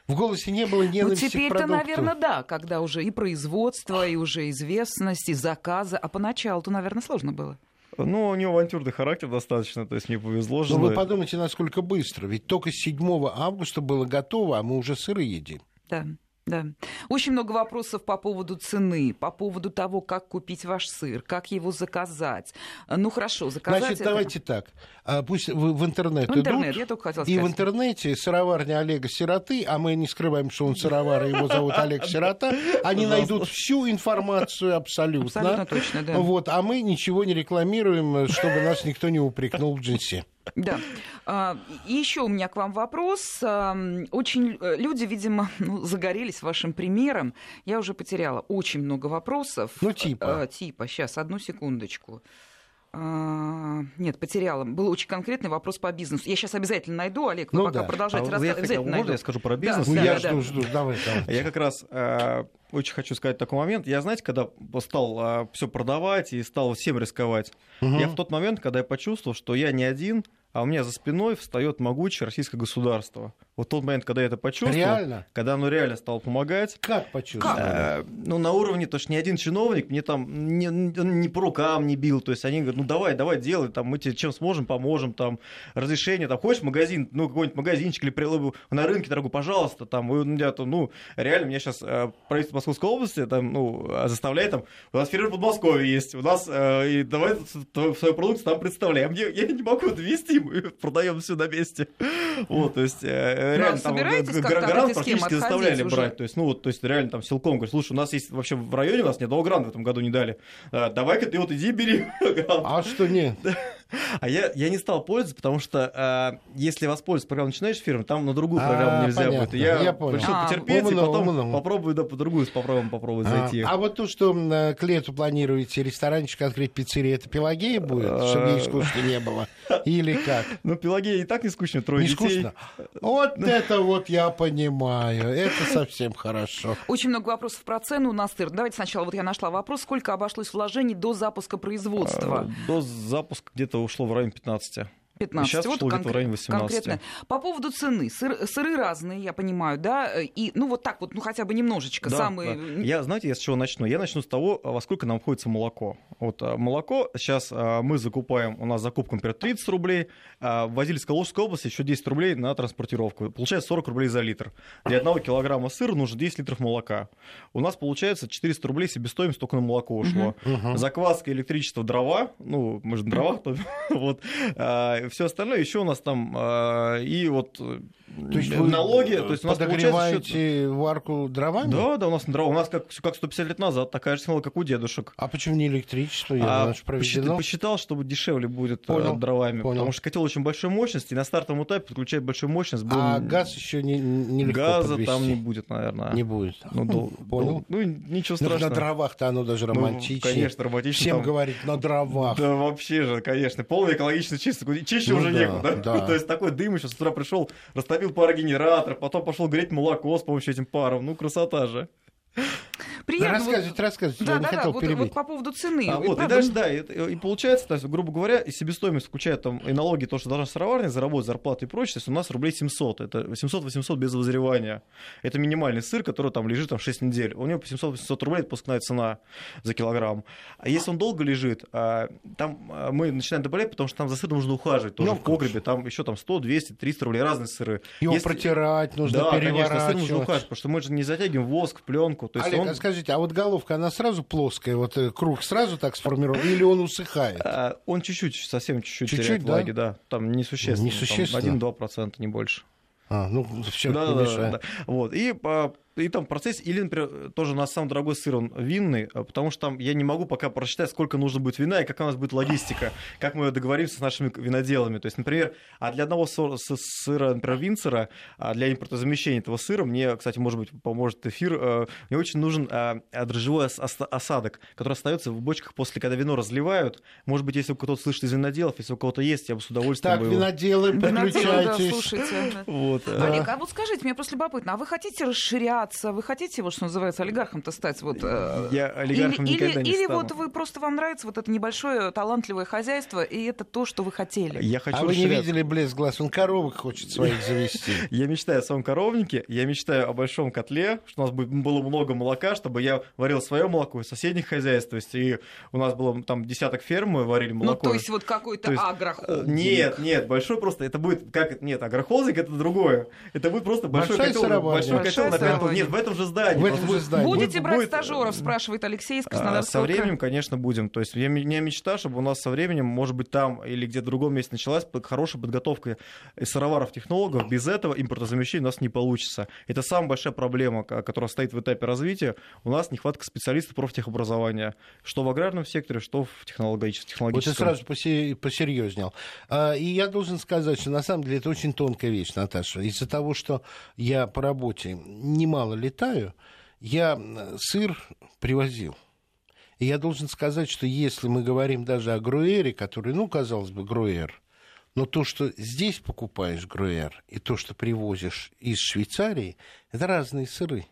В голосе не было ненависти ну, теперь-то, наверное, да, когда уже и производство, и уже известность, и заказы. А поначалу-то, наверное, сложно было. Ну, у него авантюрный характер достаточно, то есть мне повезло. Но вы подумайте, насколько быстро. Ведь только 7 августа было готово, а мы уже сыры едим. Да. Да. Очень много вопросов по поводу цены, по поводу того, как купить ваш сыр, как его заказать. Ну хорошо, заказать. Значит, это... давайте так. А, пусть в, в интернет в интернет, идут, я только хотела сказать. И в интернете сыроварня Олега Сироты, а мы не скрываем, что он сыровар, и его зовут Олег Сирота, они найдут всю информацию абсолютно. Абсолютно точно, да. Вот, а мы ничего не рекламируем, чтобы нас никто не упрекнул в джинсе. Да. А, и еще у меня к вам вопрос. Очень э, люди, видимо, ну, загорелись вашим примером. Я уже потеряла очень много вопросов. Ну, типа. А, типа, сейчас, одну секундочку. А, нет, потеряла. Был очень конкретный вопрос по бизнесу. Я сейчас обязательно найду, Олег, вы ну, пока да. продолжайте а рассказывать. Обязательно можно я скажу про бизнес? Да, ну, да, я да, жду, да. жду, давай, давай. Я как раз э, очень хочу сказать такой момент. Я, знаете, когда стал э, все продавать и стал всем рисковать, угу. я в тот момент, когда я почувствовал, что я не один, а у меня за спиной встает могучее российское государство. Вот тот момент, когда я это почувствовал, Реально? когда оно реально стало помогать, Как почувствовали? Э, ну, на уровне, то, что ни один чиновник мне там не, не по рукам не бил. То есть они говорят, ну давай, давай, делай, там, мы тебе чем сможем, поможем, там, разрешение, там, хочешь магазин, ну, какой-нибудь магазинчик или при- на рынке дорогу, пожалуйста, там, вы, ну, я, то, ну, реально, меня сейчас э, правительство Московской области, там, ну, заставляет, там, у нас фирма в Подмосковье есть, у нас, э, и давай свою продукцию там представляем. Я, я не могу довести, мы продаем все на месте. Вот, то есть, э, реально, там, собираетесь г- как-то от грант практически заставляли брать. То есть, ну вот, то есть реально там силком говорят, слушай, у нас есть вообще в районе у нас ни одного гранта в этом году не дали. А, Давай-ка ты вот иди бери грант. А что нет? А я, я не стал пользоваться, потому что а, если воспользоваться программой начинаешь фирмы, там на другую А, программу нельзя понятно. будет. И Я, Я понял. решил А, потерпеть и умно, потом умно. попробую, да, по другую попробуем попробовать А, зайти. а вот то, что э, к лету планируете ресторанчик открыть пиццерию, это Пелагея будет, А. чтобы ей скучно не было? Или как? Ну, Пелагея и так не скучно, трое Не детей. скучно? Вот это вот я понимаю. Это совсем хорошо. Очень много вопросов про цену на сыр. Давайте сначала, вот я нашла вопрос, сколько обошлось вложений до запуска производства? А, До запуска где-то ушло в районе 15. 15. Сейчас вот в районе 18. конкретно. По поводу цены. Сыр- сыры разные, я понимаю, да? И, ну, вот так вот, ну, хотя бы немножечко. Да, самые... да. Я, знаете, я с чего начну? Я начну с того, а, во сколько нам обходится молоко. Вот а, молоко сейчас а, мы закупаем, у нас закупка, например, 30 рублей, возили из Калужской области еще 10 рублей на транспортировку. Получается 40 рублей за литр. Для одного килограмма сыра нужно 10 литров молока. У нас получается 400 рублей себестоимость только на молоко ушло. Мгм. Закваска, электричество, дрова, ну, мы же на дровах, вот, все остальное еще у нас там, а, и вот э, То есть вы налоги, то есть у нас получается счет- подогреваете варку дровами? да, да, у нас на дрова. У нас как, как 150 лет назад, такая же технология, как у дедушек. А почему не электричество? Я, А оно ж проведено. посчит- посчитал, чтобы дешевле будет э, Понял, дровами. понял. Потому что котел очень большой мощности, и на стартовом этапе подключать большую мощность будет. А газ еще не, нелегко Газа подвести. там не будет, наверное. Не будет. Ну, дол- Понял. дол- ну, ничего Ну, страшного. на дровах-то оно даже Ну, романтичнее. конечно, романтично. Всем там. говорит, на дровах. Да вообще же, конечно. Полный экологично чисто. Чище Ну уже да, некуда. да. То есть такой дым еще с утра пришел, растопил пару генераторов, потом пошел греть молоко с помощью этим паром. Ну, красота же. Приятно. вот- рассказывайте, рассказывайте. Да, я да, да, хотел вот, перебить. вот по поводу цены. А И вот, и правда, дальше, да, и, и получается, то есть, грубо говоря, и себестоимость включая там и налоги, то, что должна сыроварня заработать, зарплаты и прочее, то есть у нас рублей 700, это 700-800 без возревания. Это минимальный сыр, который там лежит там 6 недель. У него по 700-800 рублей это пускная цена за килограмм. А если он долго лежит, а, там а, мы начинаем добавлять, потому что там за сыром нужно ухаживать тоже Ну, в погребе, там еще там 100, 200, 300 рублей, разные сыры. Его Если- протирать, нужно да, конечно, сыр нужно переворачивать. ухаживать, потому что мы же не затягиваем воск пленку. То есть Олег, он... а скажите, а вот головка, она сразу плоская, вот э, круг сразу так сформирован, или он усыхает? А, Он чуть-чуть, совсем чуть-чуть, Чуть-чуть, теряет да? влаги, да. Там несущественно. Несущественно? Там 1-2%, не больше. А, ну, все, да, да, да, да. Вот. И, по- и там процесс, или, например, тоже у нас самый дорогой сыр, он винный, а, потому что там я не могу пока просчитать, сколько нужно будет вина и какая у нас будет логистика, как мы договоримся с нашими виноделами. То есть, например, а для одного сыра, например, винцера, а для импортозамещения этого сыра, мне, кстати, может быть, поможет эфир, э, мне очень нужен а, дрожжевой ос- ос- осадок, который остается в бочках после, когда вино разливают. Может быть, если у кого-то слышит из виноделов, если у кого-то есть, я бы с удовольствием Так, бы его- виноделы, виноделы, да, подключайтесь. слушайте. Вот, э, Олег, а вот скажите, мне просто любопытно, а вы хотите расширяться, вы хотите, вот что называется, олигархом-то стать? Вот, э, Я олигархом или, никогда или, не или стану. вот вы просто вам нравится вот это небольшое талантливое хозяйство, и это то, что вы хотели? Я хочу А вы не видели блеск глаз? Он коровок хочет своих завести. Я мечтаю о своем коровнике, я мечтаю о большом котле, что у нас бы- было много молока, чтобы я варил свое молоко из соседних хозяйств. То есть и у нас было там десяток ферм, мы варили Ну, молоко. то есть вот какой-то агрохолдинг. Нет, нет, большой просто, это будет, как, это- нет, агрохолдинг это другое. Это будет просто большой котел, большой котел на пять- сыроварня. Нет, в этом же здании. В этом же здании. Будете будет- брать будет, стажеров, э, спрашивает Алексей из а, Краснодарского Со временем, конечно, будем. То есть у меня мечта, чтобы у нас со временем, может быть, там или где-то в другом месте началась под- хорошая подготовка сыроваров технологов. Без этого импортозамещения у нас не получится. Это самая большая проблема, ко- которая стоит в этапе развития. У нас нехватка специалистов профтехобразования. Что в аграрном секторе, что в технологич- Вот ты технологическом. сразу посе- посерьезнел. А, И я должен сказать, что на самом деле это очень тонкая вещь, Наташа. Из-за того, что я по работе немало летаю, я сыр привозил. И я должен сказать, что если мы говорим даже о груэре, который, ну, казалось бы, груэр, но то, что здесь покупаешь груэр, и то, что привозишь из Швейцарии, это разные сыры.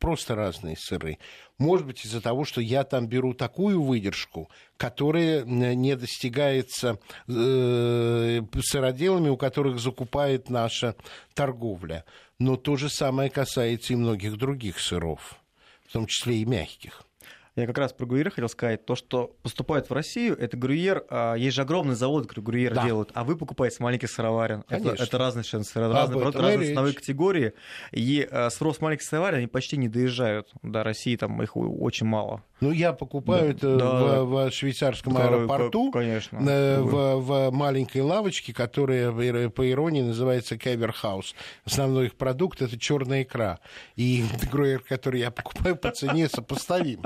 Просто разные сыры. Может быть, из-за того, что я там беру такую выдержку, которая не достигается э, сыроделами, у которых закупает наша торговля. Но то же самое касается и многих других сыров, в том числе и мягких. Я как раз про грюйер хотел сказать. То, что поступает в Россию, это грюйер. А, есть же огромный завод, который грюйер да. делают, а вы покупаете маленьких сыроварен. Это, это разные совершенно разные, разные ценовые категории. И а, спрос маленьких сыроварен, они почти не доезжают до России, там их очень мало. Ну, я покупаю да. это да. В, в швейцарском да, аэропорту, конечно. В, в маленькой лавочке, которая, по иронии, называется Кэверхаус. Основной их продукт – это черная икра. И гроер, который я покупаю, по цене сопоставим.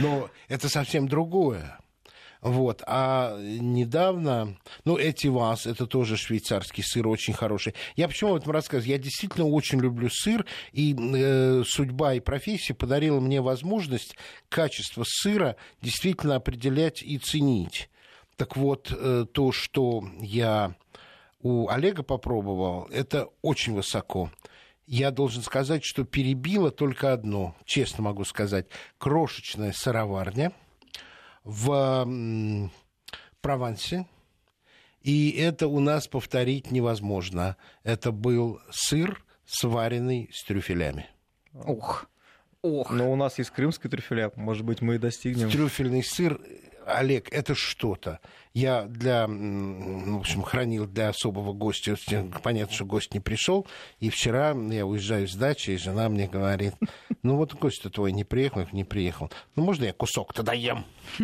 Но это совсем другое. Вот. А недавно, ну, эти вас, это тоже швейцарский сыр, очень хороший. Я почему об этом рассказываю? Я действительно очень люблю сыр, и э, судьба и профессия подарила мне возможность качество сыра действительно определять и ценить. Так вот, э, то, что я у Олега попробовал, это очень высоко я должен сказать, что перебило только одно, честно могу сказать, крошечная сыроварня в Провансе. И это у нас повторить невозможно. Это был сыр, сваренный с трюфелями. Ух. Ох. Но у нас есть крымский трюфеля, может быть, мы и достигнем. Трюфельный сыр Олег, это что-то. Я для, в общем, хранил для особого гостя. Понятно, что гость не пришел. И вчера я уезжаю с дачи, и жена мне говорит, ну вот гость твой не приехал, не приехал. Ну можно я кусок-то доем?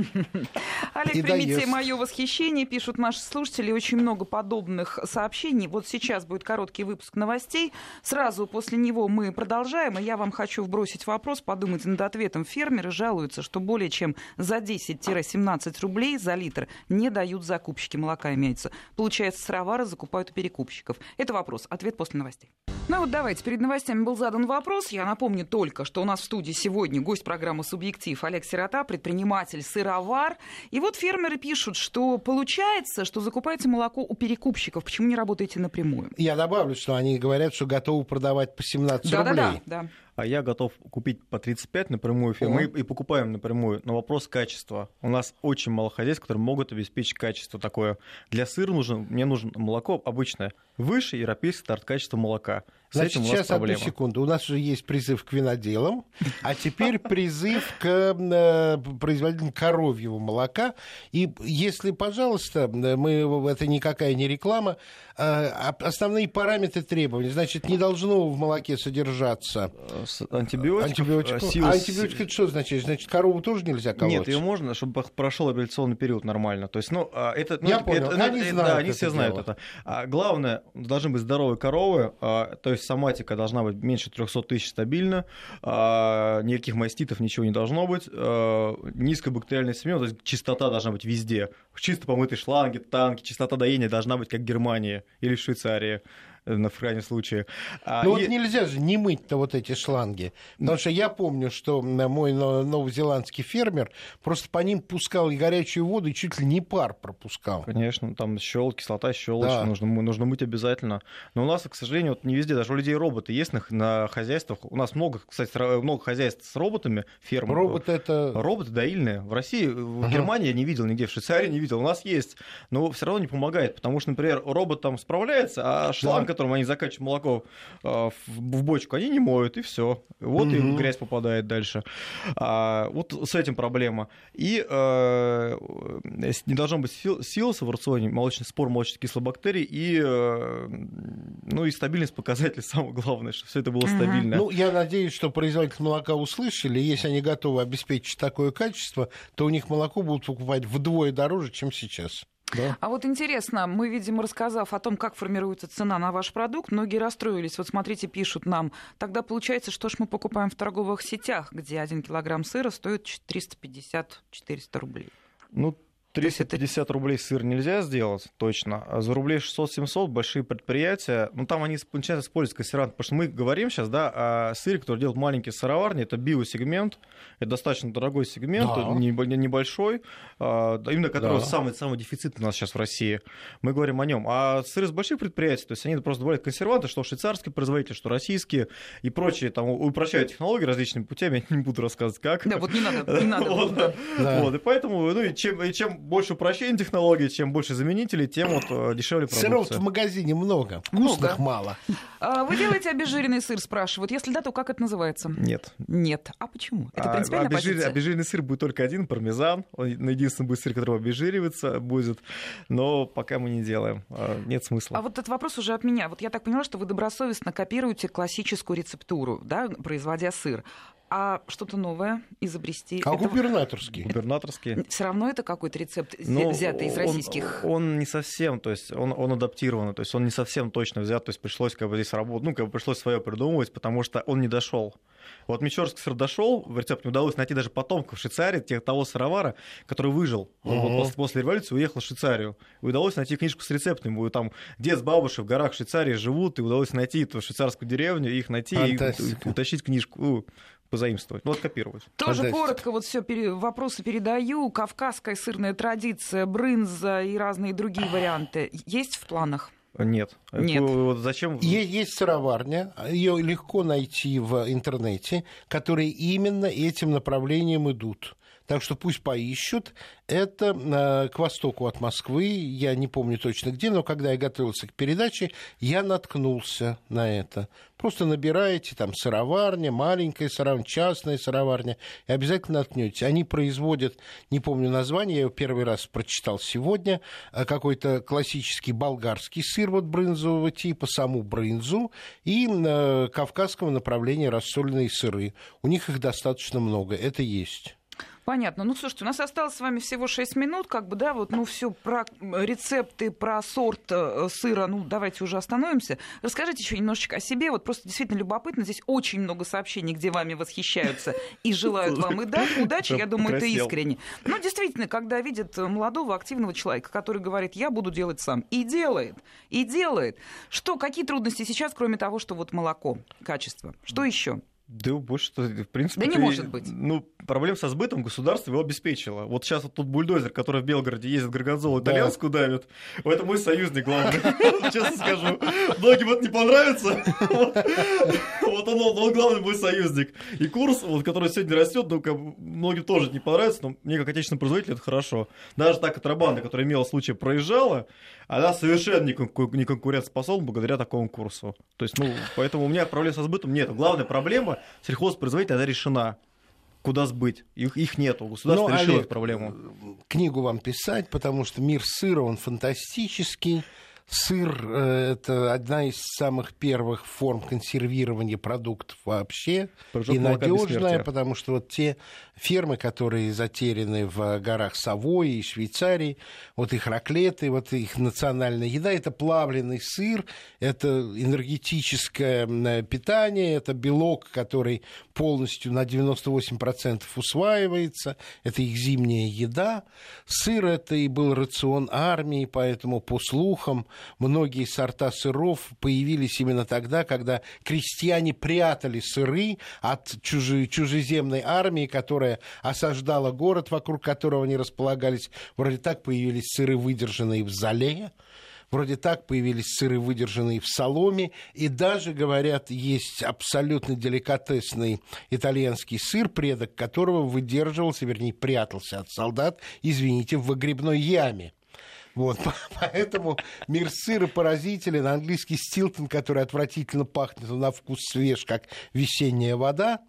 Олег, и примите доест. мое восхищение, пишут наши слушатели, очень много подобных сообщений. Вот сейчас будет короткий выпуск новостей. Сразу после него мы продолжаем, и я вам хочу вбросить вопрос, подумайте над ответом. Фермеры жалуются, что более чем за 10-17 рублей за литр не дают закупщики молока, имеется. Получается, сыровары закупают у перекупщиков. Это вопрос. Ответ после новостей. Ну вот давайте, перед новостями был задан вопрос. Я напомню только, что у нас в студии сегодня гость программы «Субъектив» Олег Сирота, предприниматель, сыровар. И вот фермеры пишут, что получается, что закупаете молоко у перекупщиков. Почему не работаете напрямую? Я добавлю, что они говорят, что готовы продавать по 17 да, рублей. Да, да, да а я готов купить по 35 напрямую фирму. Мы и покупаем напрямую. Но вопрос качества. У нас очень мало хозяйств, которые могут обеспечить качество такое. Для сыра нужно, мне нужно молоко обычное, выше европейский стандарт качества молока. С Значит, этим сейчас одну секунду. У нас уже есть призыв к виноделам, а теперь призыв к э, производителям коровьего молока. И если, пожалуйста, мы, это никакая не реклама, э, основные параметры требований. Значит, не должно в молоке содержаться антибиотиков. антибиотиков. Сил... А антибиотик это что значит? Значит, корову тоже нельзя колоть? Нет, ее можно, чтобы прошел апелляционный период нормально. То есть, ну, а, это... Ну, Я понял, это, они знают Да, они все знают это. А главное, должны быть здоровые коровы, а, то есть соматика должна быть меньше 300 тысяч стабильно, а, никаких маститов, ничего не должно быть, а, низкобактериальная семья, то есть чистота должна быть везде. Чисто помытые шланги, танки, чистота доения должна быть как в Германии или в Швейцарии на в крайнем случае. А, ну и... вот нельзя же не мыть-то вот эти шланги. Потому что я помню, что мой новозеландский фермер просто по ним пускал и горячую воду, и чуть ли не пар пропускал. Конечно, там щел, кислота щелочь, да. нужно, нужно мыть обязательно. Но у нас, к сожалению, вот не везде, даже у людей роботы есть на, на хозяйствах. У нас много, кстати, много хозяйств с роботами, ферм. Роботы это... Роботы доильные. В России, в Германии я не видел нигде, в Швейцарии не видел. У нас есть, но все равно не помогает, потому что, например, робот там справляется, а шланг, которым они закачивают молоко а, в бочку, они не моют, и все. Вот угу. и грязь попадает дальше. А, вот с этим проблема. И а, не должно быть силоса в рационе, молочный спор молочных кислобактерий, и, а, ну, и стабильность показателей самое главное, чтобы все это было стабильно. Ну, я надеюсь, что производители молока услышали, если они готовы обеспечить такое качество, то у них молоко будут покупать вдвое дороже, чем сейчас. Да. А вот интересно, мы, видимо, рассказав о том, как формируется цена на ваш продукт, многие расстроились. Вот смотрите, пишут нам, тогда получается, что ж мы покупаем в торговых сетях, где один килограмм сыра стоит 350-400 рублей. Ну, 350 рублей сыр нельзя сделать, точно. А за рублей 600-700 большие предприятия, ну там они начинают использовать консервант. Потому что мы говорим сейчас, да, о сыре, который делают маленькие сыроварни, это биосегмент, это достаточно дорогой сегмент, Да. небольшой, а, именно который Да. самый, самый дефицитный у нас сейчас в России. Мы говорим о нем. А сыры с больших предприятий, то есть они просто добавляют консерванты, что швейцарские производители, что российские и прочие, там упрощают технологии различными путями, я не буду рассказывать как. Да, вот не надо, не надо. Вот, да. Да. вот, и поэтому, ну, и чем, и чем больше упрощения технологий, чем больше заменителей, тем вот э, дешевле Сыров продукция. в магазине много, вкусных мало. А Вы делаете обезжиренный сыр, спрашивают. Если да, то как это называется? Нет. Нет. А почему? Это А, принципиальная обезжир- позиция? Обезжиренный сыр будет только один, пармезан. Он единственный будет сыр, который обезжиривается будет. Но пока мы не делаем. А, Нет смысла. А вот этот вопрос уже от меня. Вот я так поняла, что вы добросовестно копируете классическую рецептуру, да, производя сыр. А что-то новое изобрести? А это... губернаторский? Губернаторский. Все равно это какой-то рецепт, вз- Ну, взятый из он- российских. Он, не совсем, то есть он, он адаптирован, то есть он не совсем точно взят, то есть пришлось как бы здесь работать, ну, как бы пришлось свое придумывать, потому что он не дошел. Вот Мичурский сыр дошел, в рецепт не удалось найти даже потомков в Швейцарии, тех, того сыровара, который выжил. Он вот Мгм. после, после революции уехал в Швейцарию. И удалось найти книжку с рецептами. И Там дед с бабушкой в горах Швейцарии живут, и удалось найти эту швейцарскую деревню, их найти и Фантастика. ут- утащить книжку, позаимствовать. Ну, вот копировать. Тоже коротко вот все вопросы передаю. Кавказская сырная традиция, брынза и разные другие варианты. Есть в планах? Нет. Нет. Вот зачем? Е- Есть сыроварня, ее легко найти в интернете, которые именно этим направлением идут. Так что пусть поищут. Это э, к востоку от Москвы, я не помню точно где, но когда я готовился к передаче, я наткнулся на это. Просто набираете там сыроварня, маленькая сыроварня, частная сыроварня, и обязательно наткнетесь. Они производят, не помню название, я его первый раз прочитал сегодня, э, какой-то классический болгарский сыр вот брынзового типа, саму брынзу, и э, кавказского направления рассольные сыры. У них их достаточно много, это есть. Понятно. Ну, слушайте, у нас осталось с вами всего 6 минут, как бы, да, вот, ну, все про рецепты, про сорт э, сыра, ну, давайте уже остановимся. Расскажите еще немножечко о себе, вот просто действительно любопытно, здесь очень много сообщений, где вами восхищаются и желают вам и да, удачи, я думаю, это искренне. Ну, действительно, когда видят молодого, активного человека, который говорит, я буду делать сам, и делает, и делает. Что, какие трудности сейчас, кроме того, что вот молоко, качество? Что еще? Да больше, в принципе... Да не ты- может быть. Ну, проблем со сбытом государство его обеспечило. Вот сейчас вот тут бульдозер, который в Белгороде ездит, горгонзолу Да. итальянскую давит, это мой союзник главный, честно скажу. Многим это не понравится. Вот он, он главный мой союзник. И курс, вот, который сегодня растет, ну, многим тоже не понравится, но мне как отечественный производитель это хорошо. Даже та контрабанда, которая имела случай, проезжала, она совершенно не конкурентоспособна благодаря такому курсу. То есть, ну, поэтому у меня проблем со сбытом нет. Главная проблема сельхозпроизводителя, она решена. Куда сбыть? Их, их нету. Государство Ну, решило Олег, эту проблему. Книгу вам писать, потому что мир сыра, он фантастический. Сыр э, – это одна из самых первых форм консервирования продуктов вообще. Прыжок и надежная, потому что вот те фермы, которые затеряны в горах Савойи и Швейцарии, вот их раклеты, вот их национальная еда, это плавленый сыр, это энергетическое м, питание, это белок, который полностью на 98% усваивается, это их зимняя еда. Сыр это и был рацион армии, поэтому, по слухам, многие сорта сыров появились именно тогда, когда крестьяне прятали сыры от чужи- чужеземной армии, которая осаждала город, вокруг которого они располагались. Вроде так появились сыры, выдержанные в зале. Вроде так появились сыры, выдержанные в соломе. И даже, говорят, есть абсолютно деликатесный итальянский сыр, предок которого выдерживался, вернее, прятался от солдат, извините, в выгребной яме. Вот, поэтому мир сыра поразителен. Английский стилтон, который отвратительно пахнет, на вкус свеж, как весенняя вода.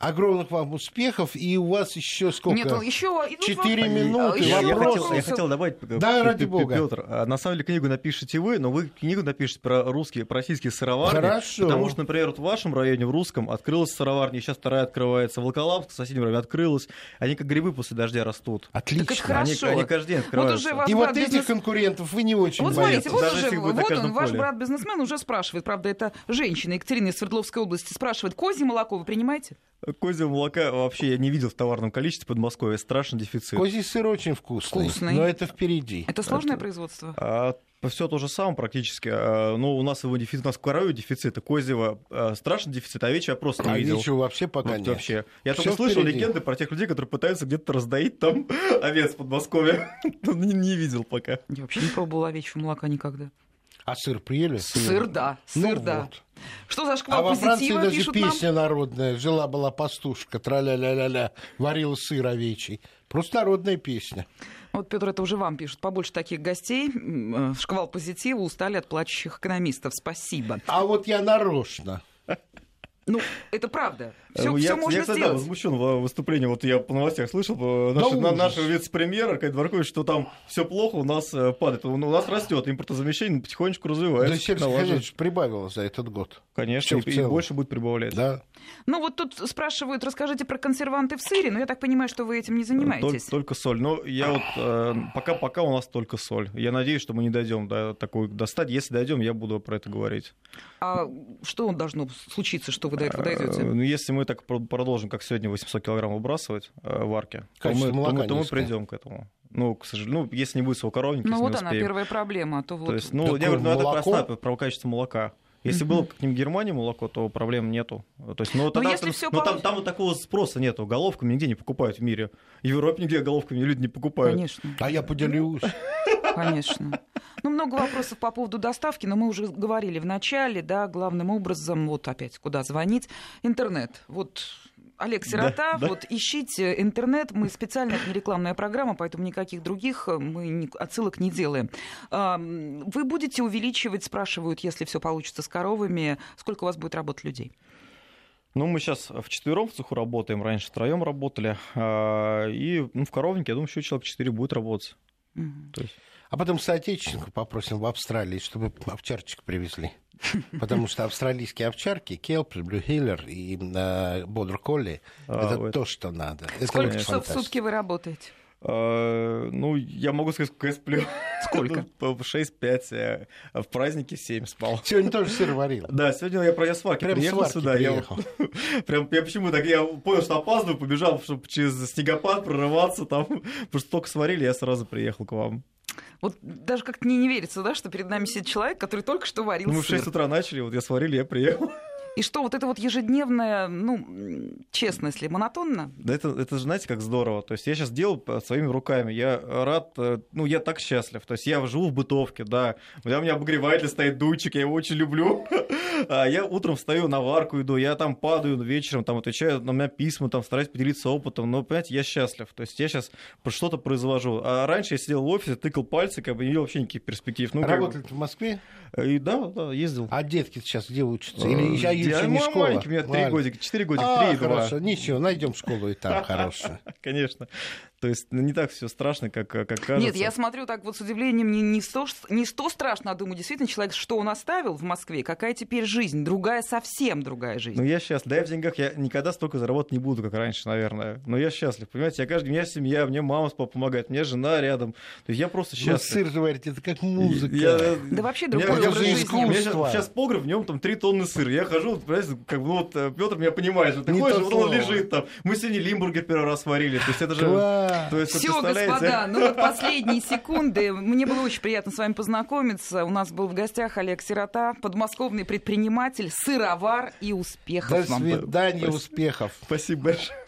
Огромных вам успехов, и у вас еще сколько? Нет, ну, еще Четыре минуты. Еще Я, я вопросы. хотел, я хотел добавить, Да, П- ради П- бога. Петр, а, на самом деле книгу напишите вы, но вы книгу напишите про русские, про российские сыроварни. Хорошо. Потому что, например, вот в вашем районе, в Рузском, открылась сыроварня, и сейчас вторая открывается. Волоколамск в соседнем районе открылась. Они как грибы после дождя растут. Отлично. Так это хорошо. Они, они каждый день Вот открываются. уже ваш И вот этих бизнес- конкурентов вы не очень Вот боитесь. смотрите, вот Даже уже, вот он, ваш брат-бизнесмен уже спрашивает, правда, это женщина Екатерина из Свердловской области спрашивает, козье молоко вы принимаете? Козьего молока вообще я не видел в товарном количестве в Подмосковье. Страшный дефицит. Козий сыр очень вкусный, Вкусный. но это впереди. Это сложное производство? А, все то же самое практически. А, Но у нас его дефицит, у нас коровьего дефицита, козьего а, страшный дефицит, а овечьего я просто не А видел. ничего вообще пока Вот нет. вообще. Я Всё только слышал впереди. легенды про тех людей, которые пытаются где-то раздоить там овец в Подмосковье. не, не видел пока. Я вообще не пробовала овечьего молока никогда. А сыр приели? Сыр, да. Ну Сыр, да. вот. Что за А шквал во Франции даже пишут песня нам? народная. Жила-была пастушка, тра-ля-ля-ля-ля, варила сыр овечий. Просто народная песня. Вот, Петр, это уже вам пишут. Побольше таких гостей. Э, Шквал позитива устали от плачущих экономистов. Спасибо. А вот я нарочно. Ну, это правда. Все, Э, я, можно я, кстати, да, сделать. возмущен в выступлении. Вот я по новостях слышал э, Да наш- на- нашего вице-премьера Аркадия Дворковича, что там все плохо, у нас э, падает. У нас растет, импортозамещение потихонечку Да развивается. сельское налаживается. хозяйство прибавило за этот год. Конечно, и, и больше будет прибавлять. Да. Ну, вот тут спрашивают, расскажите про консерванты в сыре, но я так понимаю, что вы этим не Только, занимаетесь. только соль. Но я вот э, пока-пока у нас только соль. Я надеюсь, что мы не дойдем до такой до стадии. Если дойдем, я буду про это говорить. А что должно случиться, что вы до этого Э, дойдете? ну, если мы так про- продолжим, как сегодня, 800 килограмм выбрасывать э, в арке, то мы, то мы, то мы придем к этому. Ну, к сожалению, ну, если не будет свокоровники, Ну, если вот не она, успеем. первая проблема. А то вот... То есть, ну, Такое я говорю, ну, это простая про качество молока. Если было как нибудь Германии молоко, то проблем нету. То есть, ну, тогда если там, всё ну, там, получ- там вот такого спроса нету. Головками нигде не покупают в мире. В Европе нигде головками люди не покупают. Конечно. А я поделюсь. Конечно. Ну, много вопросов по поводу доставки, но мы уже говорили в начале, да, главным образом, вот опять куда звонить, интернет. Вот Олег Сирота, да. вот ищите интернет, мы специально, это не рекламная программа, поэтому никаких других э, мы отсылок не делаем. Вы будете увеличивать, спрашивают, если все получится с коровами, сколько у вас будет работать людей? Ну, мы сейчас в четвером в цеху работаем, раньше втроем работали. А, И ну, в коровнике, я думаю, еще человек 4 будет работать. Мгм. То есть, А потом соотечественников попросим в Австралии, чтобы овчарчик привезли. Потому что австралийские овчарки, келп, блюхиллер и э, бодр колли, А, это вот. то, что надо. Это Сколько часов в сутки вы работаете? а, ну, я могу сказать, сколько я сплю. Сколько? Ну, по 6-5, а в празднике 7 спал. Сегодня тоже сыр варил. Да, сегодня я про я сварки Прям приехал сварки сюда. Я, приехал. прям, я почему так, я понял, что опаздываю, побежал, чтобы через снегопад прорываться там. Потому что только сварили, я сразу приехал к вам. Вот даже как-то мне не верится, да, что перед нами сидит человек, который только что варил Ну, мы в сыр. 6 утра начали, вот я сварили, я приехал. И что, вот это вот ежедневное, ну, честно, если монотонно, Да это, это же, знаете, как здорово. То есть я сейчас делаю э, своими руками. Я рад, э, ну, я так счастлив. То есть я живу в бытовке, да. У меня, у меня обогреватель стоит, дуйчик, я его очень люблю. А я утром встаю, на варку иду, я там падаю вечером, там отвечаю на меня письма, там стараюсь поделиться опытом. Но, понимаете, я счастлив. То есть я сейчас что-то произвожу. А раньше я сидел в офисе, тыкал пальцы, как бы не видел вообще никаких перспектив. Ну, как Работали в Москве? И да, да, ездил. А детки сейчас где учатся? Или Э, а еще я не мой школа? маленький, у меня три годика, четыре годика, А, три и два. хорошо, ничего, найдем школу и там хорошую. Конечно. То есть ну, не так все страшно, как, как кажется. Нет, я смотрю так вот с удивлением, не, не, сто, не сто страшно, а думаю, действительно, человек, что он оставил в Москве, какая теперь жизнь, другая, совсем другая жизнь. Ну, я счастлив. Да, я в деньгах я никогда столько заработать не буду, как раньше, наверное. Но я счастлив. Понимаете, я каждый у меня семья, мне мама с папой помогает, мне жена рядом. То есть я просто Ну, счастлив. сыр же варить, это как музыка. Я- Да вообще другой образ жизни. искусство. У меня сейчас, сейчас погреб, в нем там 3 тонны сыра. Я хожу, вот, понимаете, как бы вот Петр меня понимает, что ты Не ходишь, вот он лежит там. Мы сегодня лимбургер первый раз варили. То есть это же... Класс. То есть, Все, господа, ну вот последние секунды. Мне было очень приятно с вами познакомиться. У нас был в гостях Олег Сирота, подмосковный предприниматель, сыровар и успехов До вам. свидания, успехов. Спасибо большое.